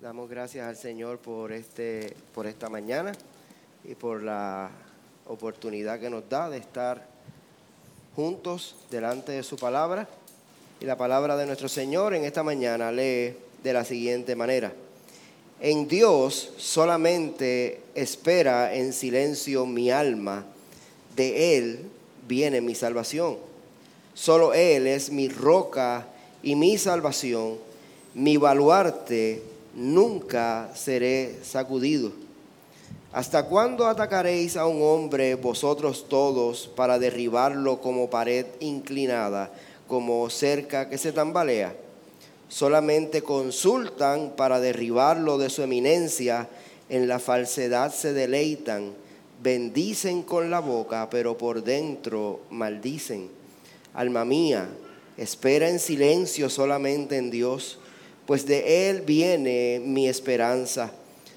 Damos gracias al Señor por, este, por esta mañana y por la oportunidad que nos da de estar juntos delante de su palabra. Y la palabra de nuestro Señor en esta mañana lee de la siguiente manera. En Dios solamente espera en silencio mi alma, de Él viene mi salvación. Solo Él es mi roca y mi salvación, mi baluarte, nunca seré sacudido. ¿Hasta cuándo atacaréis a un hombre vosotros todos para derribarlo como pared inclinada, como cerca que se tambalea? Solamente consultan para derribarlo de su eminencia, en la falsedad se deleitan, bendicen con la boca, pero por dentro maldicen. Alma mía, Espera en silencio solamente en Dios, pues de Él viene mi esperanza.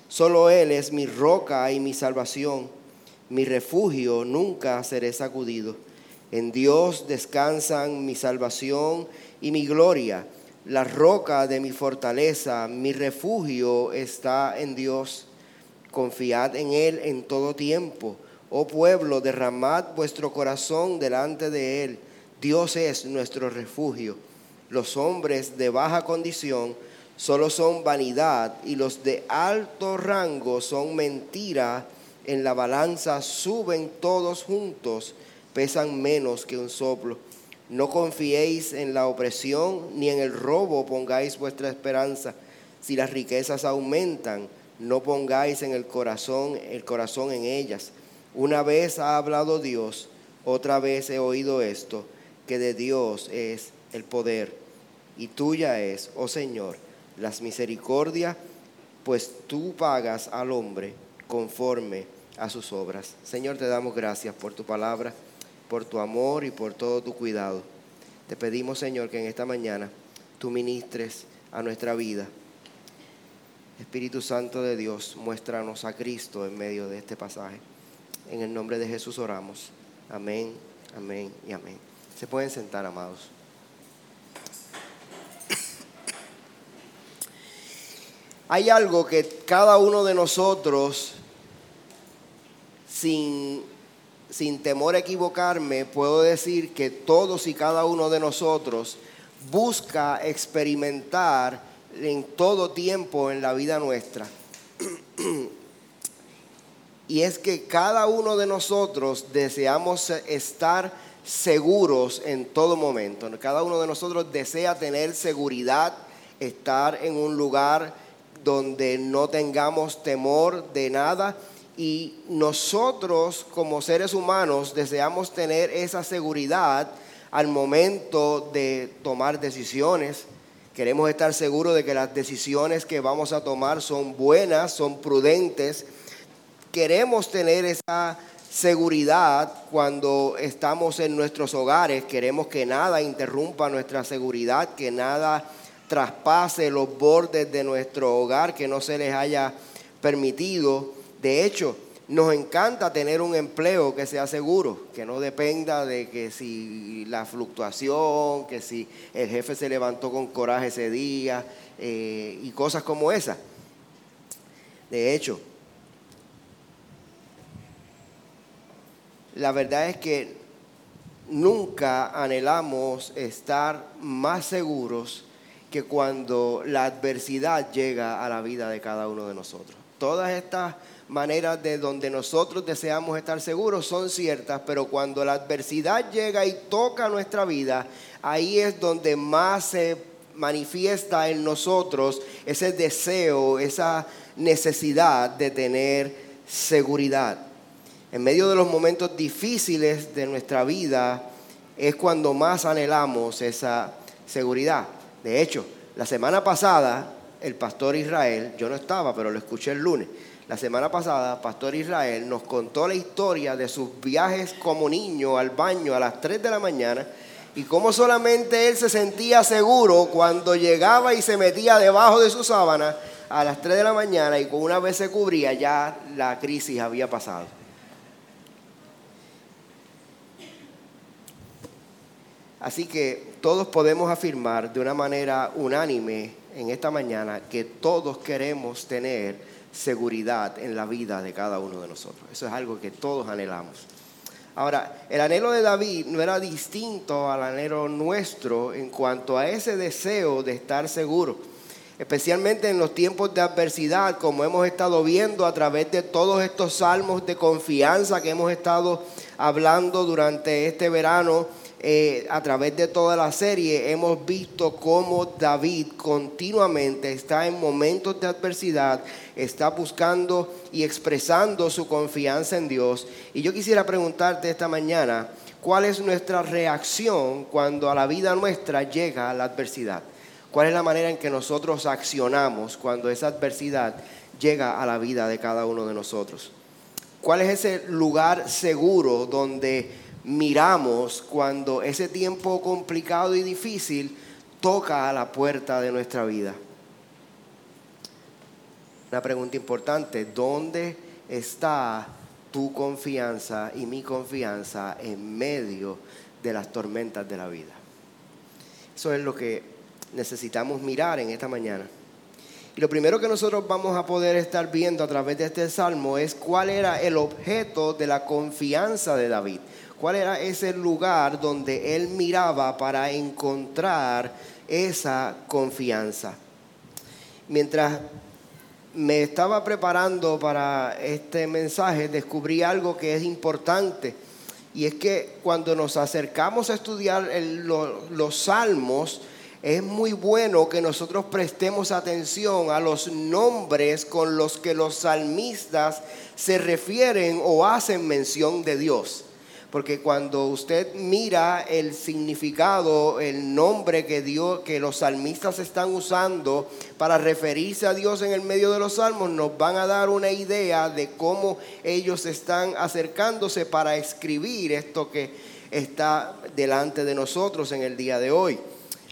Solo Él es mi roca y mi salvación. Mi refugio nunca seré sacudido. En Dios descansan mi salvación y mi gloria. La roca de mi fortaleza, mi refugio está en Dios. Confiad en Él en todo tiempo. Oh pueblo, derramad vuestro corazón delante de Él Dios es nuestro refugio. Los hombres de baja condición solo son vanidad y los de alto rango son mentira. En la balanza suben todos juntos, pesan menos que un soplo. No confiéis en la opresión ni en el robo pongáis vuestra esperanza. Si las riquezas aumentan, no pongáis en el corazón el corazón en ellas. Una vez ha hablado Dios, otra vez he oído esto que de Dios es el poder y tuya es, oh Señor, las misericordias, pues tú pagas al hombre conforme a sus obras. Señor, te damos gracias por tu palabra, por tu amor y por todo tu cuidado. Te pedimos, Señor, que en esta mañana tú ministres a nuestra vida. Espíritu Santo de Dios, muéstranos a Cristo en medio de este pasaje. En el nombre de Jesús oramos. Amén, amén y amén. Se pueden sentar, amados. Hay algo que cada uno de nosotros, sin, sin temor a equivocarme, puedo decir que todos y cada uno de nosotros busca experimentar en todo tiempo en la vida nuestra. y es que cada uno de nosotros deseamos estar seguros en todo momento. Cada uno de nosotros desea tener seguridad, estar en un lugar donde no tengamos temor de nada. Y nosotros como seres humanos deseamos tener esa seguridad al momento de tomar decisiones. Queremos estar seguros de que las decisiones que vamos a tomar son buenas, son prudentes. Queremos tener esa seguridad cuando estamos en nuestros hogares. Queremos que nada interrumpa nuestra seguridad, que nada traspase los bordes de nuestro hogar, que no se les haya permitido. De hecho, nos encanta tener un empleo que sea seguro, que no dependa de que si la fluctuación, que si el jefe se levantó con coraje ese día eh, y cosas como esas. De hecho, la verdad es que nunca anhelamos estar más seguros que cuando la adversidad llega a la vida de cada uno de nosotros. Todas estas maneras de donde nosotros deseamos estar seguros son ciertas, pero cuando la adversidad llega y toca nuestra vida, ahí es donde más se manifiesta en nosotros ese deseo, esa necesidad de tener seguridad en medio de los momentos difíciles de nuestra vida es cuando más anhelamos esa seguridad. De hecho, la semana pasada, el pastor Israel, yo no estaba, pero lo escuché el lunes, la semana pasada, Pastor Israel nos contó la historia de sus viajes como niño al baño a las 3 de la mañana y cómo solamente él se sentía seguro cuando llegaba y se metía debajo de su sábana a las 3 de la mañana y con una vez se cubría ya la crisis había pasado. Así que todos podemos afirmar de una manera unánime en esta mañana que todos queremos tener seguridad en la vida de cada uno de nosotros. Eso es algo que todos anhelamos. Ahora, el anhelo de David no era distinto al anhelo nuestro en cuanto a ese deseo de estar seguro, especialmente en los tiempos de adversidad, como hemos estado viendo a través de todos estos salmos de confianza que hemos estado hablando durante este verano eh, a través de toda la serie hemos visto cómo David continuamente está en momentos de adversidad, está buscando y expresando su confianza en Dios. Y yo quisiera preguntarte esta mañana, ¿cuál es nuestra reacción cuando a la vida nuestra llega la adversidad? ¿Cuál es la manera en que nosotros accionamos cuando esa adversidad llega a la vida de cada uno de nosotros? ¿Cuál es ese lugar seguro donde miramos cuando ese tiempo complicado y difícil toca a la puerta de nuestra vida. Una pregunta importante, ¿dónde está tu confianza y mi confianza en medio de las tormentas de la vida? Eso es lo que necesitamos mirar en esta mañana. Y lo primero que nosotros vamos a poder estar viendo a través de este salmo es cuál era el objeto de la confianza de David. ¿Cuál era ese lugar donde él miraba para encontrar esa confianza? Mientras me estaba preparando para este mensaje, descubrí algo que es importante. Y es que cuando nos acercamos a estudiar los salmos, es muy bueno que nosotros prestemos atención a los nombres con los que los salmistas se refieren o hacen mención de Dios porque cuando usted mira el significado, el nombre que Dios, que los salmistas están usando para referirse a Dios en el medio de los salmos, nos van a dar una idea de cómo ellos están acercándose para escribir esto que está delante de nosotros en el día de hoy.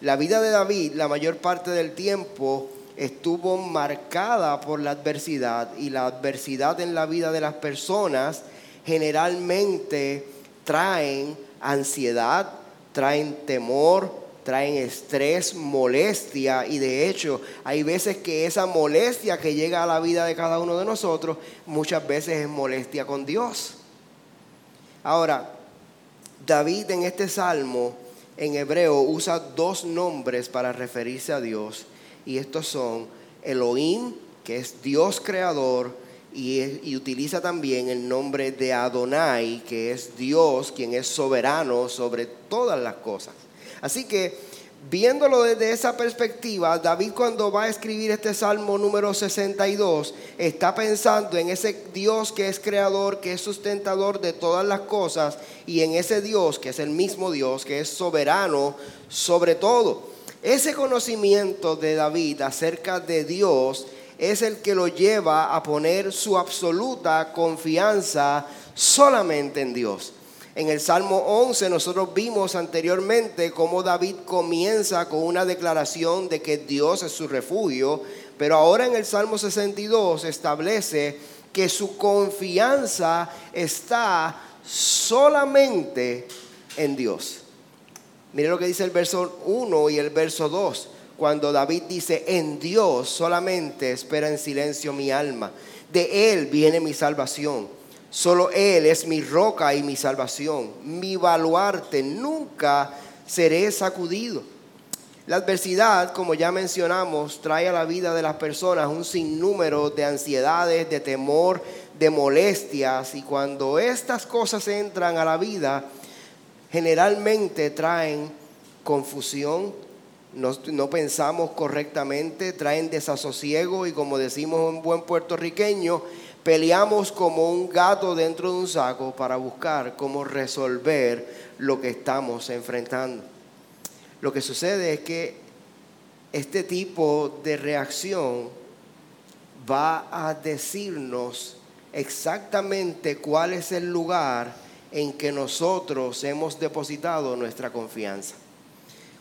La vida de David, la mayor parte del tiempo, estuvo marcada por la adversidad y la adversidad en la vida de las personas generalmente traen ansiedad, traen temor, traen estrés, molestia y de hecho hay veces que esa molestia que llega a la vida de cada uno de nosotros muchas veces es molestia con Dios. Ahora, David en este salmo en hebreo usa dos nombres para referirse a Dios y estos son Elohim, que es Dios creador, y, utiliza también el nombre de Adonai, que es Dios, quien es soberano sobre todas las cosas. Así que, viéndolo desde esa perspectiva, David cuando va a escribir este Salmo número 62, está pensando en ese Dios que es creador, que es sustentador de todas las cosas, y en ese Dios, que es el mismo Dios, que es soberano sobre todo. Ese conocimiento de David acerca de Dios, es el que lo lleva a poner su absoluta confianza solamente en Dios. En el Salmo 11 nosotros vimos anteriormente cómo David comienza con una declaración de que Dios es su refugio, pero ahora en el Salmo 62 establece que su confianza está solamente en Dios. Mire lo que dice el verso 1 y el verso 2 cuando David dice, en Dios solamente espera en silencio mi alma, de Él viene mi salvación. Solo Él es mi roca y mi salvación, mi baluarte, nunca seré sacudido. La adversidad, como ya mencionamos, trae a la vida de las personas un sinnúmero de ansiedades, de temor, de molestias, y cuando estas cosas entran a la vida, generalmente traen confusión, no, pensamos correctamente, traen desasosiego y como decimos en buen puertorriqueño, peleamos como un gato dentro de un saco para buscar cómo resolver lo que estamos enfrentando. Lo que sucede es que este tipo de reacción va a decirnos exactamente cuál es el lugar en que nosotros hemos depositado nuestra confianza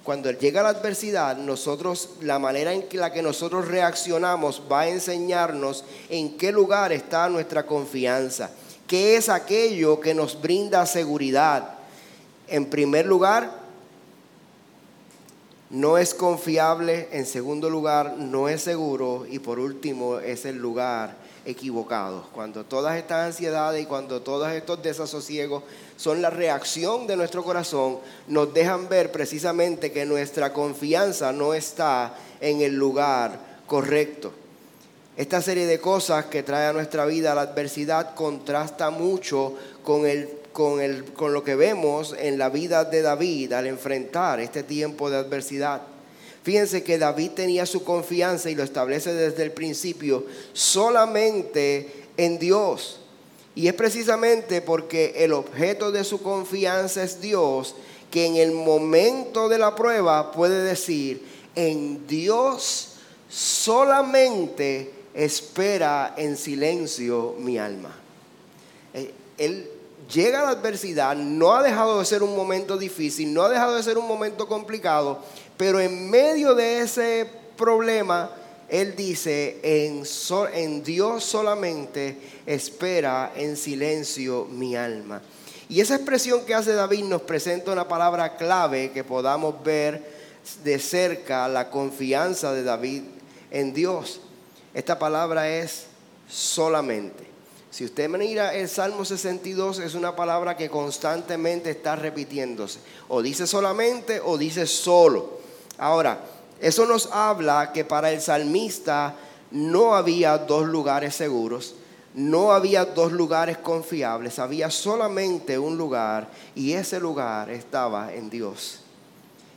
cuando llega la adversidad, nosotros, la manera en la que nosotros reaccionamos va a enseñarnos en qué lugar está nuestra confianza, qué es aquello que nos brinda seguridad. En primer lugar, no es confiable, en segundo lugar, no es seguro y por último es el lugar equivocado. Cuando todas estas ansiedades y cuando todos estos desasosiegos son la reacción de nuestro corazón, nos dejan ver precisamente que nuestra confianza no está en el lugar correcto. Esta serie de cosas que trae a nuestra vida la adversidad contrasta mucho con el con, el, con lo que vemos en la vida de David al enfrentar este tiempo de adversidad. Fíjense que David tenía su confianza y lo establece desde el principio solamente en Dios. Y es precisamente porque el objeto de su confianza es Dios que en el momento de la prueba puede decir, en Dios solamente espera en silencio mi alma. Eh, él llega la adversidad, no ha dejado de ser un momento difícil, no ha dejado de ser un momento complicado, pero en medio de ese problema, Él dice, en, Dios solamente espera en silencio mi alma. Y esa expresión que hace David nos presenta una palabra clave que podamos ver de cerca la confianza de David en Dios. Esta palabra es solamente. Si usted mira el Salmo 62 es una palabra que constantemente está repitiéndose. O dice solamente o dice solo. Ahora, eso nos habla que para el salmista no había dos lugares seguros, no había dos lugares confiables, había solamente un lugar y ese lugar estaba en Dios.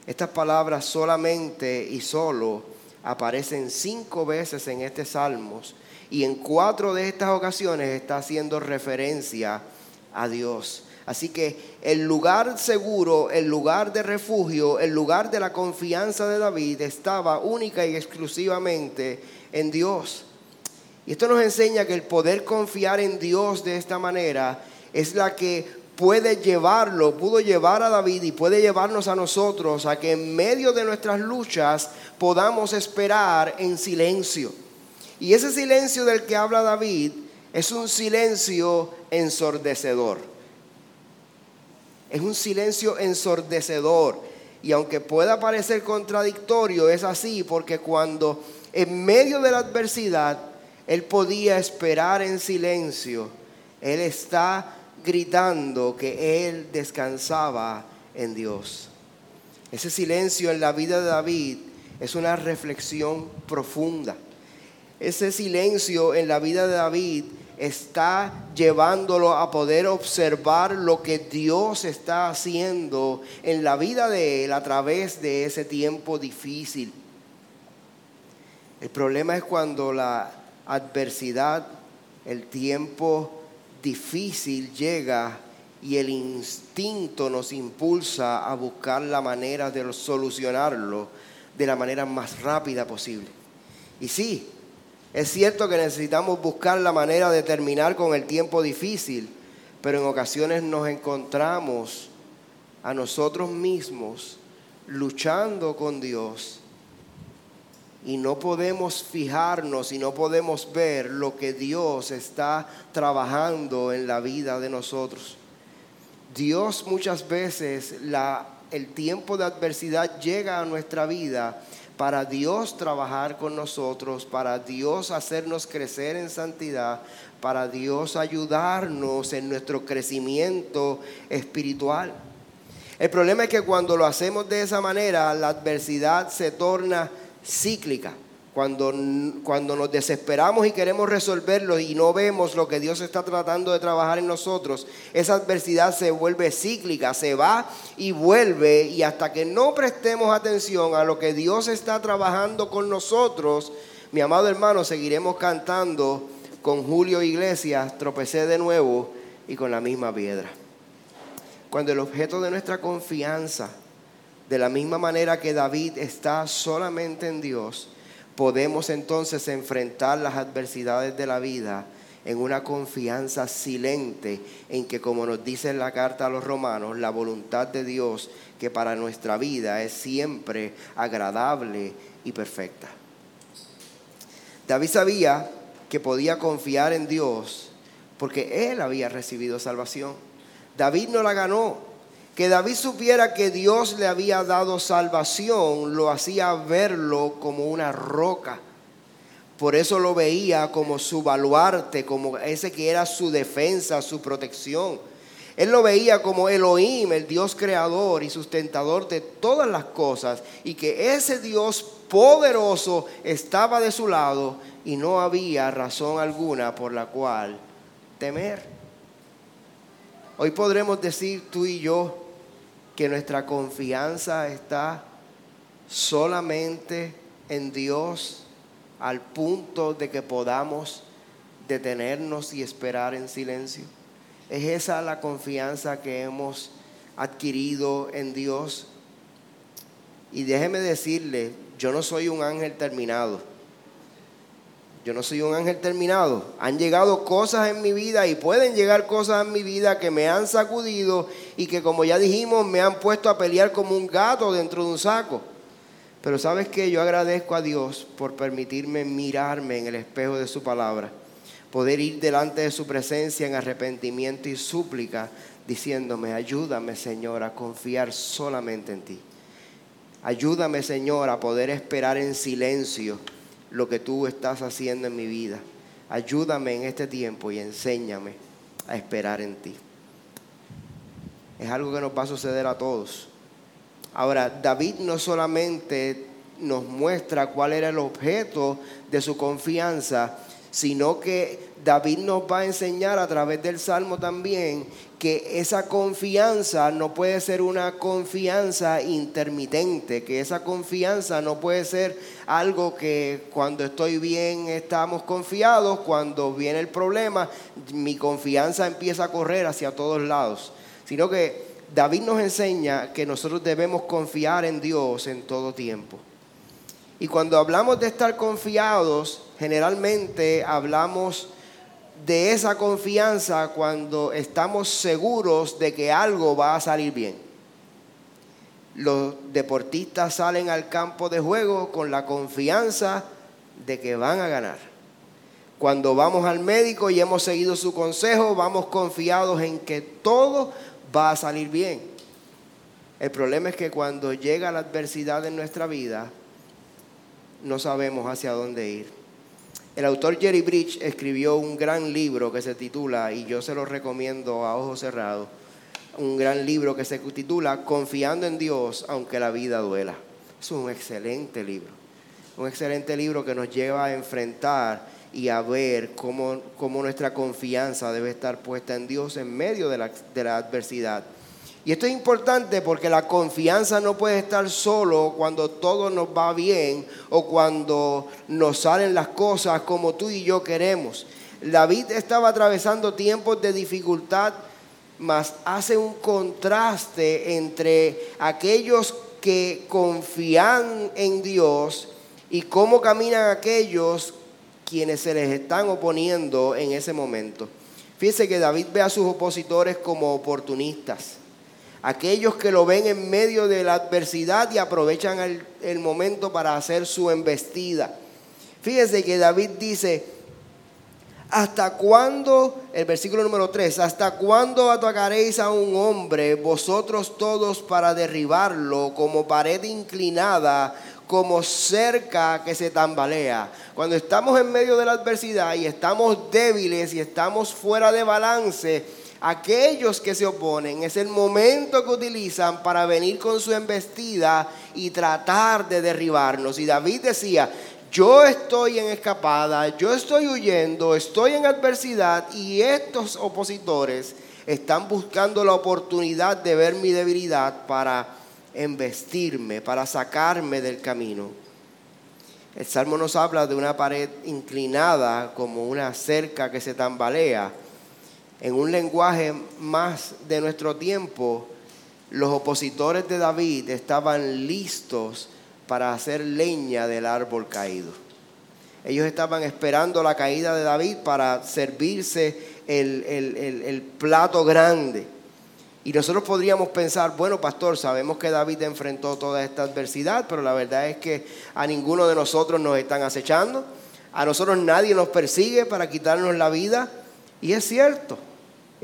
Estas palabras solamente y solo aparecen cinco veces en este Salmos y en cuatro de estas ocasiones está haciendo referencia a Dios. Así que el lugar seguro, el lugar de refugio, el lugar de la confianza de David estaba única y exclusivamente en Dios. Y esto nos enseña que el poder confiar en Dios de esta manera es la que puede llevarlo, pudo llevar a David y puede llevarnos a nosotros a que en medio de nuestras luchas podamos esperar en silencio. Y ese silencio del que habla David es un silencio ensordecedor. Es un silencio ensordecedor. Y aunque pueda parecer contradictorio, es así porque cuando en medio de la adversidad él podía esperar en silencio, él está gritando que él descansaba en Dios. Ese silencio en la vida de David es una reflexión profunda ese silencio en la vida de David está llevándolo a poder observar lo que Dios está haciendo en la vida de él a través de ese tiempo difícil. El problema es cuando la adversidad, el tiempo difícil llega y el instinto nos impulsa a buscar la manera de solucionarlo de la manera más rápida posible. Y sí, es cierto que necesitamos buscar la manera de terminar con el tiempo difícil, pero en ocasiones nos encontramos a nosotros mismos luchando con Dios y no podemos fijarnos y no podemos ver lo que Dios está trabajando en la vida de nosotros. Dios muchas veces el tiempo de adversidad llega a nuestra vida para Dios trabajar con nosotros, para Dios hacernos crecer en santidad, para Dios ayudarnos en nuestro crecimiento espiritual. El problema es que cuando lo hacemos de esa manera, la adversidad se torna cíclica. Cuando, cuando nos desesperamos y queremos resolverlo y no vemos lo que Dios está tratando de trabajar en nosotros, esa adversidad se vuelve cíclica, se va y vuelve y hasta que no prestemos atención a lo que Dios está trabajando con nosotros, mi amado hermano, seguiremos cantando con Julio Iglesias, tropecé de nuevo y con la misma piedra. Cuando el objeto de nuestra confianza, de la misma manera que David está solamente en Dios, podemos entonces enfrentar las adversidades de la vida en una confianza silente en que, como nos dice en la carta a los romanos, la voluntad de Dios que para nuestra vida es siempre agradable y perfecta. David sabía que podía confiar en Dios porque él había recibido salvación. David no la ganó. Que David supiera que Dios le había dado salvación lo hacía verlo como una roca. Por eso lo veía como su baluarte, como ese que era su defensa, su protección. Él lo veía como Elohim, el Dios creador y sustentador de todas las cosas, y que ese Dios poderoso estaba de su lado y no había razón alguna por la cual temer. Hoy podremos decir tú y yo que nuestra confianza está solamente en Dios al punto de que podamos detenernos y esperar en silencio. Es esa la confianza que hemos adquirido en Dios. Y déjeme decirle, yo no soy un ángel terminado. Yo no soy un ángel terminado. Han llegado cosas en mi vida y pueden llegar cosas en mi vida que me han sacudido y que como ya dijimos me han puesto a pelear como un gato dentro de un saco. Pero sabes que yo agradezco a Dios por permitirme mirarme en el espejo de su palabra, poder ir delante de su presencia en arrepentimiento y súplica, diciéndome, ayúdame Señor a confiar solamente en ti. Ayúdame Señor a poder esperar en silencio lo que tú estás haciendo en mi vida. Ayúdame en este tiempo y enséñame a esperar en ti. Es algo que nos va a suceder a todos. Ahora, David no solamente nos muestra cuál era el objeto de su confianza, sino que David nos va a enseñar a través del Salmo también que esa confianza no puede ser una confianza intermitente, que esa confianza no puede ser algo que cuando estoy bien estamos confiados, cuando viene el problema, mi confianza empieza a correr hacia todos lados, sino que David nos enseña que nosotros debemos confiar en Dios en todo tiempo. Y cuando hablamos de estar confiados, generalmente hablamos de esa confianza cuando estamos seguros de que algo va a salir bien. Los deportistas salen al campo de juego con la confianza de que van a ganar. Cuando vamos al médico y hemos seguido su consejo, vamos confiados en que todo va a salir bien. El problema es que cuando llega la adversidad en nuestra vida, no sabemos hacia dónde ir. El autor Jerry Bridge escribió un gran libro que se titula, y yo se lo recomiendo a ojos cerrados, un gran libro que se titula Confiando en Dios aunque la vida duela. Es un excelente libro, un excelente libro que nos lleva a enfrentar y a ver cómo, nuestra confianza debe estar puesta en Dios en medio de la, de la adversidad. Y esto es importante porque la confianza no puede estar solo cuando todo nos va bien o cuando nos salen las cosas como tú y yo queremos. David estaba atravesando tiempos de dificultad, mas hace un contraste entre aquellos que confían en Dios y cómo caminan aquellos quienes se les están oponiendo en ese momento. Fíjese que David ve a sus opositores como oportunistas aquellos que lo ven en medio de la adversidad y aprovechan el, momento para hacer su embestida. Fíjese que David dice, ¿hasta cuándo, el versículo número 3, hasta cuándo atacaréis a un hombre, vosotros todos para derribarlo, como pared inclinada, como cerca que se tambalea? Cuando estamos en medio de la adversidad y estamos débiles y estamos fuera de balance, aquellos que se oponen es el momento que utilizan para venir con su embestida y tratar de derribarnos. Y David decía, yo estoy en escapada, yo estoy huyendo, estoy en adversidad y estos opositores están buscando la oportunidad de ver mi debilidad para embestirme, para sacarme del camino. El Salmo nos habla de una pared inclinada como una cerca que se tambalea en un lenguaje más de nuestro tiempo, los opositores de David estaban listos para hacer leña del árbol caído. Ellos estaban esperando la caída de David para servirse el, el, plato grande. Y nosotros podríamos pensar, bueno, pastor, sabemos que David enfrentó toda esta adversidad, pero la verdad es que a ninguno de nosotros nos están acechando, a nosotros nadie nos persigue para quitarnos la vida. Y es cierto,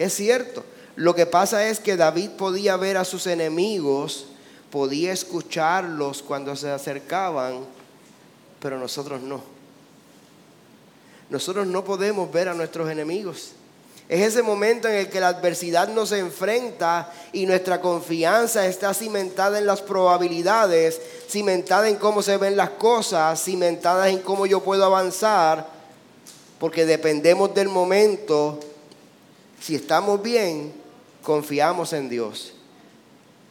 es cierto. Lo que pasa es que David podía ver a sus enemigos, podía escucharlos cuando se acercaban, pero nosotros no. Nosotros no podemos ver a nuestros enemigos. Es ese momento en el que la adversidad nos enfrenta y nuestra confianza está cimentada en las probabilidades, cimentada en cómo se ven las cosas, cimentada en cómo yo puedo avanzar, porque dependemos del momento. Si estamos bien, confiamos en Dios.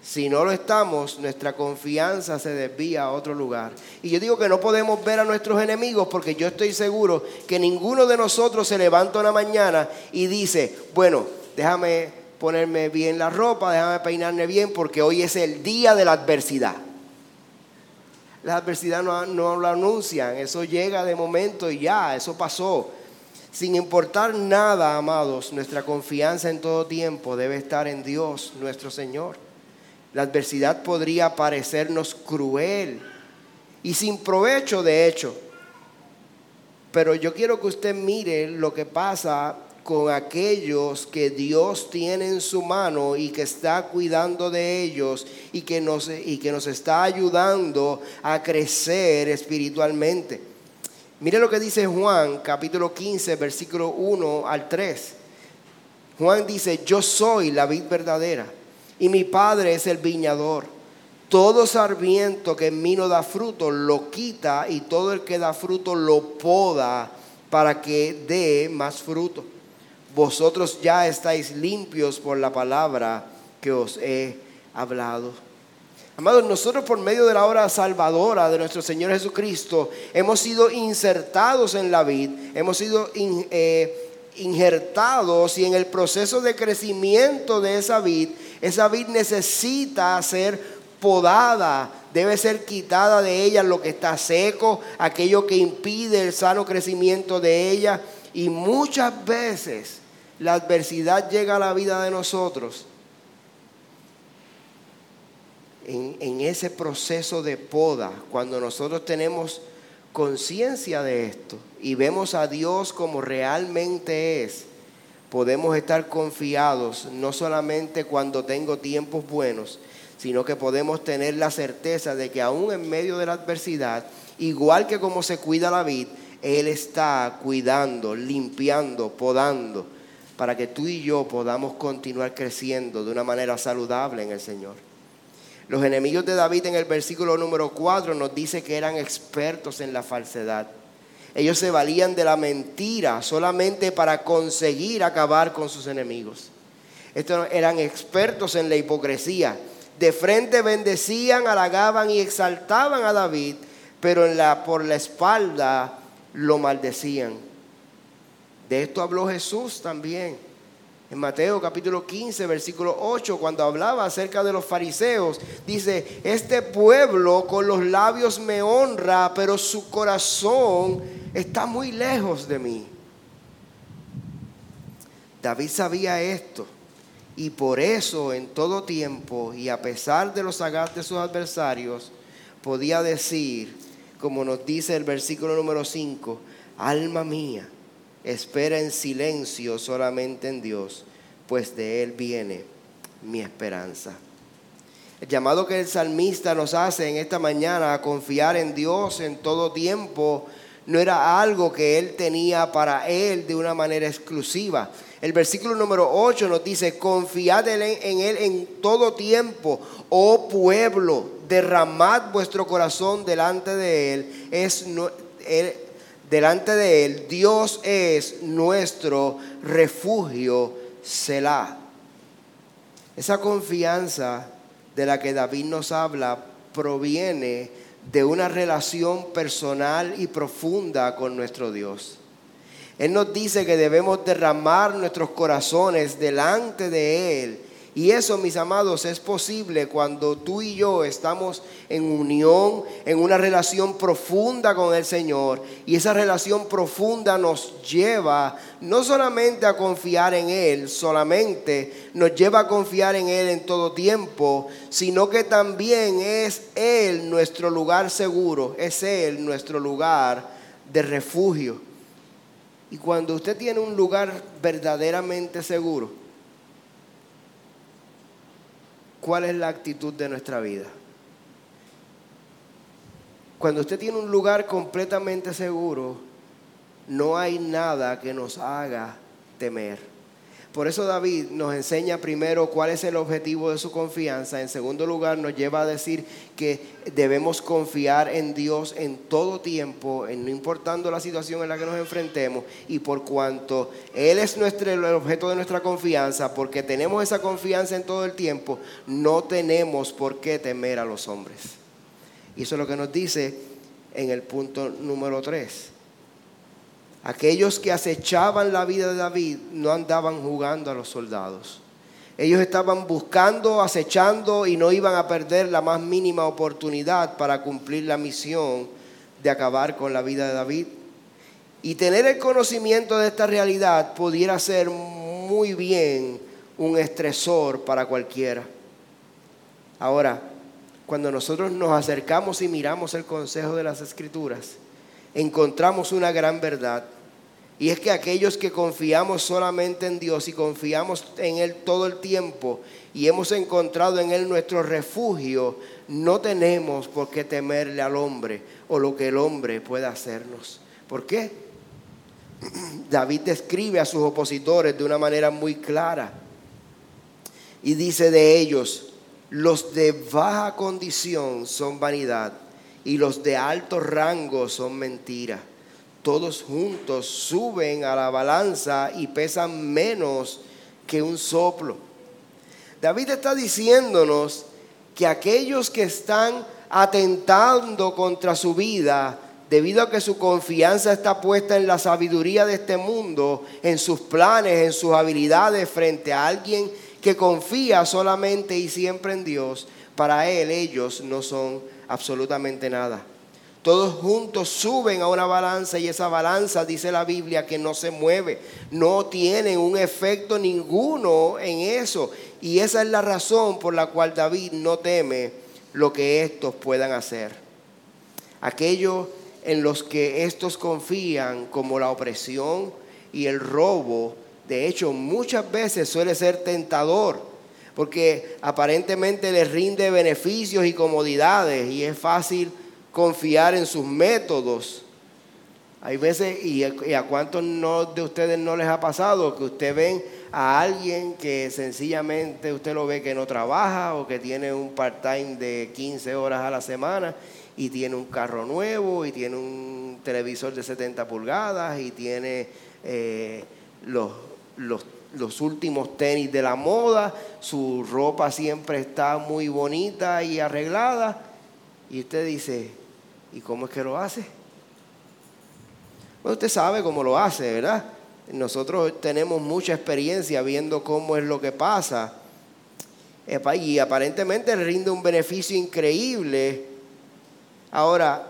Si no lo estamos, nuestra confianza se desvía a otro lugar. Y yo digo que no podemos ver a nuestros enemigos porque yo estoy seguro que ninguno de nosotros se levanta una mañana y dice, bueno, déjame ponerme bien la ropa, déjame peinarme bien porque hoy es el día de la adversidad. La adversidad no, no lo anuncian, eso llega de momento y ya, eso pasó. Sin importar nada, amados, nuestra confianza en todo tiempo debe estar en Dios, nuestro Señor. La adversidad podría parecernos cruel y sin provecho, de hecho. Pero yo quiero que usted mire lo que pasa con aquellos que Dios tiene en su mano y que está cuidando de ellos y que nos, y que nos está ayudando a crecer espiritualmente. Mire lo que dice Juan, capítulo 15, versículo 1 al 3. Juan dice, yo soy la vid verdadera y mi Padre es el viñador. Todo sarmiento que en mí no da fruto lo quita y todo el que da fruto lo poda para que dé más fruto. Vosotros ya estáis limpios por la palabra que os he hablado. Amados, nosotros por medio de la obra salvadora de nuestro Señor Jesucristo hemos sido insertados en la vid, hemos sido eh, injertados y en el proceso de crecimiento de esa vid, esa vid necesita ser podada, debe ser quitada de ella lo que está seco, aquello que impide el sano crecimiento de ella. Y muchas veces la adversidad llega a la vida de nosotros en, ese proceso de poda, cuando nosotros tenemos conciencia de esto y vemos a Dios como realmente es, podemos estar confiados no solamente cuando tengo tiempos buenos, sino que podemos tener la certeza de que aún en medio de la adversidad, igual que como se cuida la vid, Él está cuidando, limpiando, podando, para que tú y yo podamos continuar creciendo de una manera saludable en el Señor. Los enemigos de David en el versículo número 4 nos dice que eran expertos en la falsedad. Ellos se valían de la mentira solamente para conseguir acabar con sus enemigos. Estos eran expertos en la hipocresía. De frente bendecían, halagaban y exaltaban a David, pero en la, por la espalda lo maldecían. De esto habló Jesús también. En Mateo capítulo 15, versículo 8, cuando hablaba acerca de los fariseos, dice, este pueblo con los labios me honra, pero su corazón está muy lejos de mí. David sabía esto y por eso en todo tiempo y a pesar de los agates de sus adversarios, podía decir, como nos dice el versículo número 5, alma mía espera en silencio solamente en Dios, pues de Él viene mi esperanza. El llamado que el salmista nos hace en esta mañana a confiar en Dios en todo tiempo no era algo que Él tenía para Él de una manera exclusiva. El versículo número 8 nos dice, confiad en Él en todo tiempo, oh pueblo, derramad vuestro corazón delante de Él. Es, él, delante de Él. Dios es nuestro refugio, Selah. Esa confianza de la que David nos habla proviene de una relación personal y profunda con nuestro Dios. Él nos dice que debemos derramar nuestros corazones delante de Él y eso, mis amados, es posible cuando tú y yo estamos en unión, en una relación profunda con el Señor. Y esa relación profunda nos lleva no solamente a confiar en Él, solamente nos lleva a confiar en Él en todo tiempo, sino que también es Él nuestro lugar seguro, es Él nuestro lugar de refugio. Y cuando usted tiene un lugar verdaderamente seguro, cuál es la actitud de nuestra vida. Cuando usted tiene un lugar completamente seguro, no hay nada que nos haga temer. Por eso David nos enseña primero cuál es el objetivo de su confianza. En segundo lugar, nos lleva a decir que debemos confiar en Dios en todo tiempo, no importando la situación en la que nos enfrentemos. Y por cuanto Él es nuestro, el objeto de nuestra confianza, porque tenemos esa confianza en todo el tiempo, no tenemos por qué temer a los hombres. Y eso es lo que nos dice en el punto número 3. Aquellos que acechaban la vida de David no andaban jugando a los soldados. Ellos estaban buscando, acechando y no iban a perder la más mínima oportunidad para cumplir la misión de acabar con la vida de David. Y tener el conocimiento de esta realidad pudiera ser muy bien un estresor para cualquiera. Ahora, cuando nosotros nos acercamos y miramos el consejo de las escrituras, encontramos una gran verdad. Y es que aquellos que confiamos solamente en Dios y confiamos en Él todo el tiempo y hemos encontrado en Él nuestro refugio, no tenemos por qué temerle al hombre o lo que el hombre pueda hacernos. ¿Por qué? David describe a sus opositores de una manera muy clara y dice de ellos, los de baja condición son vanidad y los de alto rango son mentira. Todos juntos suben a la balanza y pesan menos que un soplo. David está diciéndonos que aquellos que están atentando contra su vida, debido a que su confianza está puesta en la sabiduría de este mundo, en sus planes, en sus habilidades frente a alguien que confía solamente y siempre en Dios, para Él ellos no son absolutamente nada. Todos juntos suben a una balanza y esa balanza, dice la Biblia, que no se mueve. No tiene un efecto ninguno en eso. Y esa es la razón por la cual David no teme lo que estos puedan hacer. Aquellos en los que estos confían, como la opresión y el robo, de hecho, muchas veces suele ser tentador, porque aparentemente les rinde beneficios y comodidades y es fácil confiar en sus métodos. Hay veces, y a, cuántos no, de ustedes no les ha pasado, que usted ven a alguien que sencillamente usted lo ve que no trabaja o que tiene un part-time de 15 horas a la semana y tiene un carro nuevo y tiene un televisor de 70 pulgadas y tiene eh, los los, últimos tenis de la moda, su ropa siempre está muy bonita y arreglada. Y usted dice, ¿y cómo es que lo hace? Bueno, usted sabe cómo lo hace, ¿verdad? Nosotros tenemos mucha experiencia viendo cómo es lo que pasa. Y aparentemente rinde un beneficio increíble. Ahora,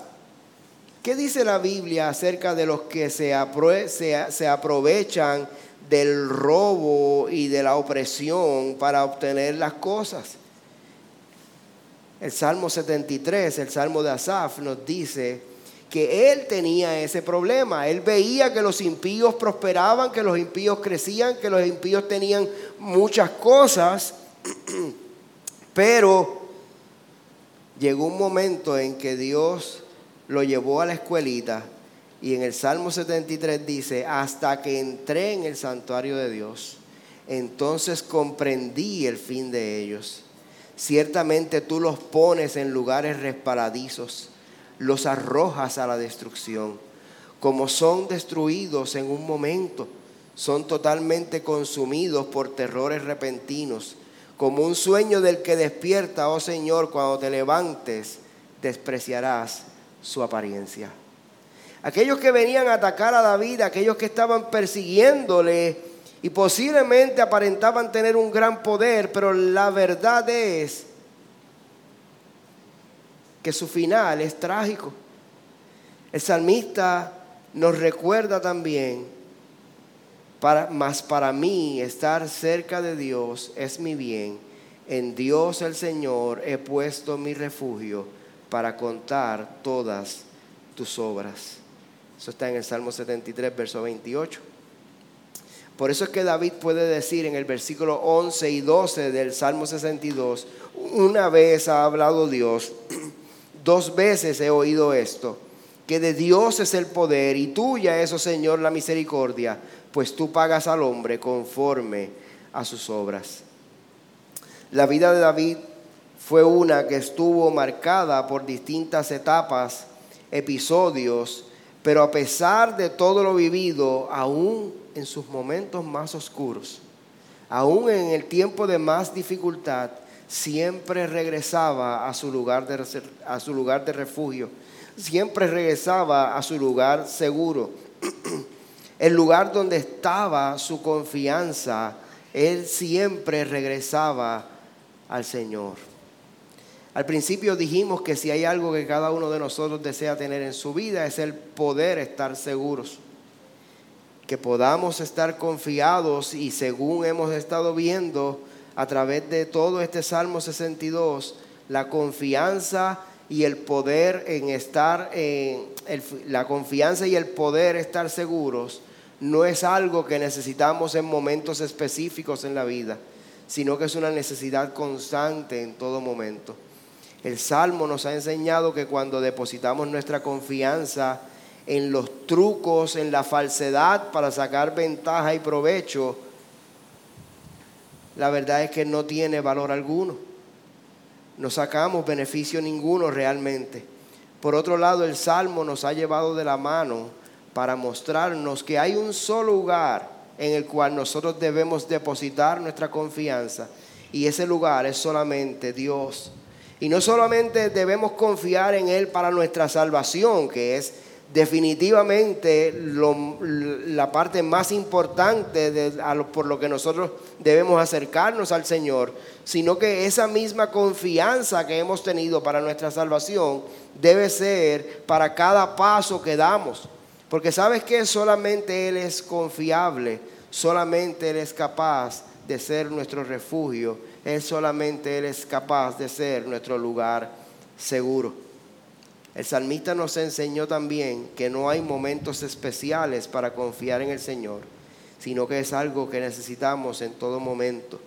¿qué dice la Biblia acerca de los que se aprovechan del robo y de la opresión para obtener las cosas. El Salmo 73, el Salmo de Asaf, nos dice que él tenía ese problema. Él veía que los impíos prosperaban, que los impíos crecían, que los impíos tenían muchas cosas, pero llegó un momento en que Dios lo llevó a la escuelita y en el Salmo 73 dice, hasta que entré en el santuario de Dios, entonces comprendí el fin de ellos. Ciertamente tú los pones en lugares resparadizos, los arrojas a la destrucción. Como son destruidos en un momento, son totalmente consumidos por terrores repentinos. Como un sueño del que despierta, oh Señor, cuando te levantes, despreciarás su apariencia. Aquellos que venían a atacar a David, aquellos que estaban persiguiéndole y posiblemente aparentaban tener un gran poder, pero la verdad es que su final es trágico. El salmista nos recuerda también, para, mas para mí estar cerca de Dios es mi bien. En Dios el Señor he puesto mi refugio para contar todas tus obras. Eso está en el Salmo 73, verso 28. Por eso es que David puede decir en el versículo 11 y 12 del Salmo 62, una vez ha hablado Dios, dos veces he oído esto, que de Dios es el poder y tuya es, oh Señor, la misericordia, pues tú pagas al hombre conforme a sus obras. La vida de David fue una que estuvo marcada por distintas etapas, episodios, pero a pesar de todo lo vivido, aún en sus momentos más oscuros, aún en el tiempo de más dificultad, siempre regresaba a su lugar de, a su lugar de refugio, siempre regresaba a su lugar seguro, el lugar donde estaba su confianza, él siempre regresaba al Señor. Al principio dijimos que si hay algo que cada uno de nosotros desea tener en su vida es el poder estar seguros. Que podamos estar confiados y según hemos estado viendo a través de todo este Salmo 62, la confianza y el poder en estar en la confianza y el poder estar seguros no es algo que necesitamos en momentos específicos en la vida, sino que es una necesidad constante en todo momento. El Salmo nos ha enseñado que cuando depositamos nuestra confianza en los trucos, en la falsedad para sacar ventaja y provecho, la verdad es que no tiene valor alguno. No sacamos beneficio ninguno realmente. Por otro lado, el Salmo nos ha llevado de la mano para mostrarnos que hay un solo lugar en el cual nosotros debemos depositar nuestra confianza y ese lugar es solamente Dios. Y no solamente debemos confiar en Él para nuestra salvación, que es definitivamente la parte más importante por lo que nosotros debemos acercarnos al Señor, sino que esa misma confianza que hemos tenido para nuestra salvación debe ser para cada paso que damos. Porque sabes que solamente Él es confiable, solamente Él es capaz de ser nuestro refugio, Él solamente Él es capaz de ser nuestro lugar seguro. El salmista nos enseñó también que no hay momentos especiales para confiar en el Señor, sino que es algo que necesitamos en todo momento,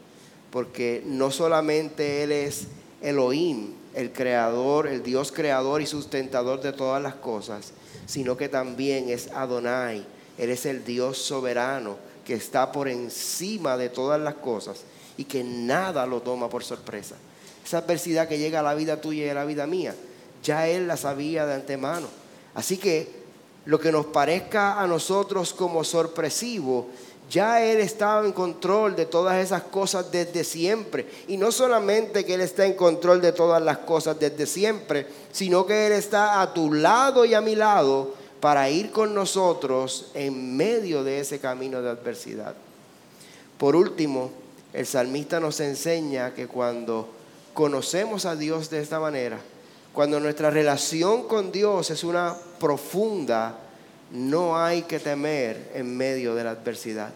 porque no solamente Él es Elohim, el creador, el Dios creador y sustentador de todas las cosas, sino que también es Adonai. Él es el Dios soberano que está por encima de todas las cosas y que nada lo toma por sorpresa. Esa adversidad que llega a la vida tuya y a la vida mía, ya Él la sabía de antemano. Así que lo que nos parezca a nosotros como sorpresivo, ya Él estaba en control de todas esas cosas desde siempre. Y no solamente que Él está en control de todas las cosas desde siempre, sino que Él está a tu lado y a mi lado para ir con nosotros en medio de ese camino de adversidad. Por último, el salmista nos enseña que cuando conocemos a Dios de esta manera, cuando nuestra relación con Dios es una profunda, no hay que temer en medio de la adversidad.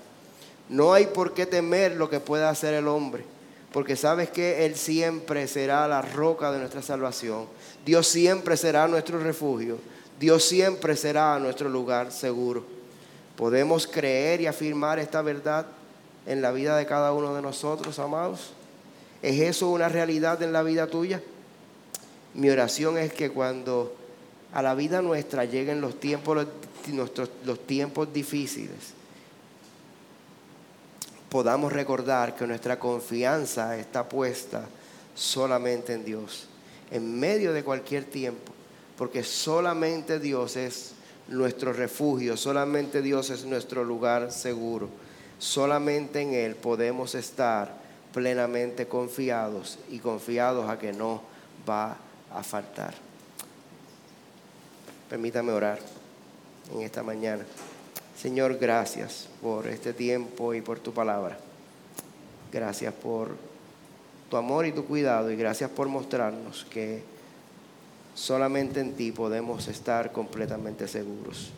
No hay por qué temer lo que pueda hacer el hombre, porque sabes que Él siempre será la roca de nuestra salvación. Dios siempre será nuestro refugio. Dios siempre será nuestro lugar seguro. Podemos creer y afirmar esta verdad en la vida de cada uno de nosotros, amados. ¿Es eso una realidad en la vida tuya? Mi oración es que cuando a la vida nuestra lleguen los tiempos, nuestros, los tiempos difíciles, podamos recordar que nuestra confianza está puesta solamente en Dios, en medio de cualquier tiempo, porque solamente Dios es nuestro refugio, solamente Dios es nuestro lugar seguro, solamente en Él podemos estar plenamente confiados y confiados a que no va a faltar. Permítame orar en esta mañana. Señor, gracias por este tiempo y por tu palabra. Gracias por tu amor y tu cuidado y gracias por mostrarnos que solamente en ti podemos estar completamente seguros.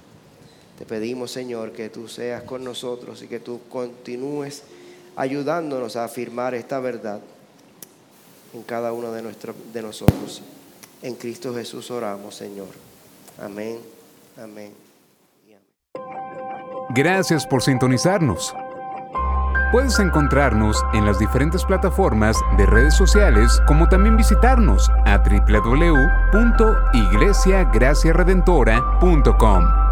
Te pedimos, Señor, que tú seas con nosotros y que tú continúes ayudándonos a afirmar esta verdad en cada uno de, de nosotros. En Cristo Jesús oramos, Señor. Amén. Amén. Gracias por sintonizarnos. Puedes encontrarnos en las diferentes plataformas de redes sociales, como también visitarnos a www.iglesiagraciaredentora.com.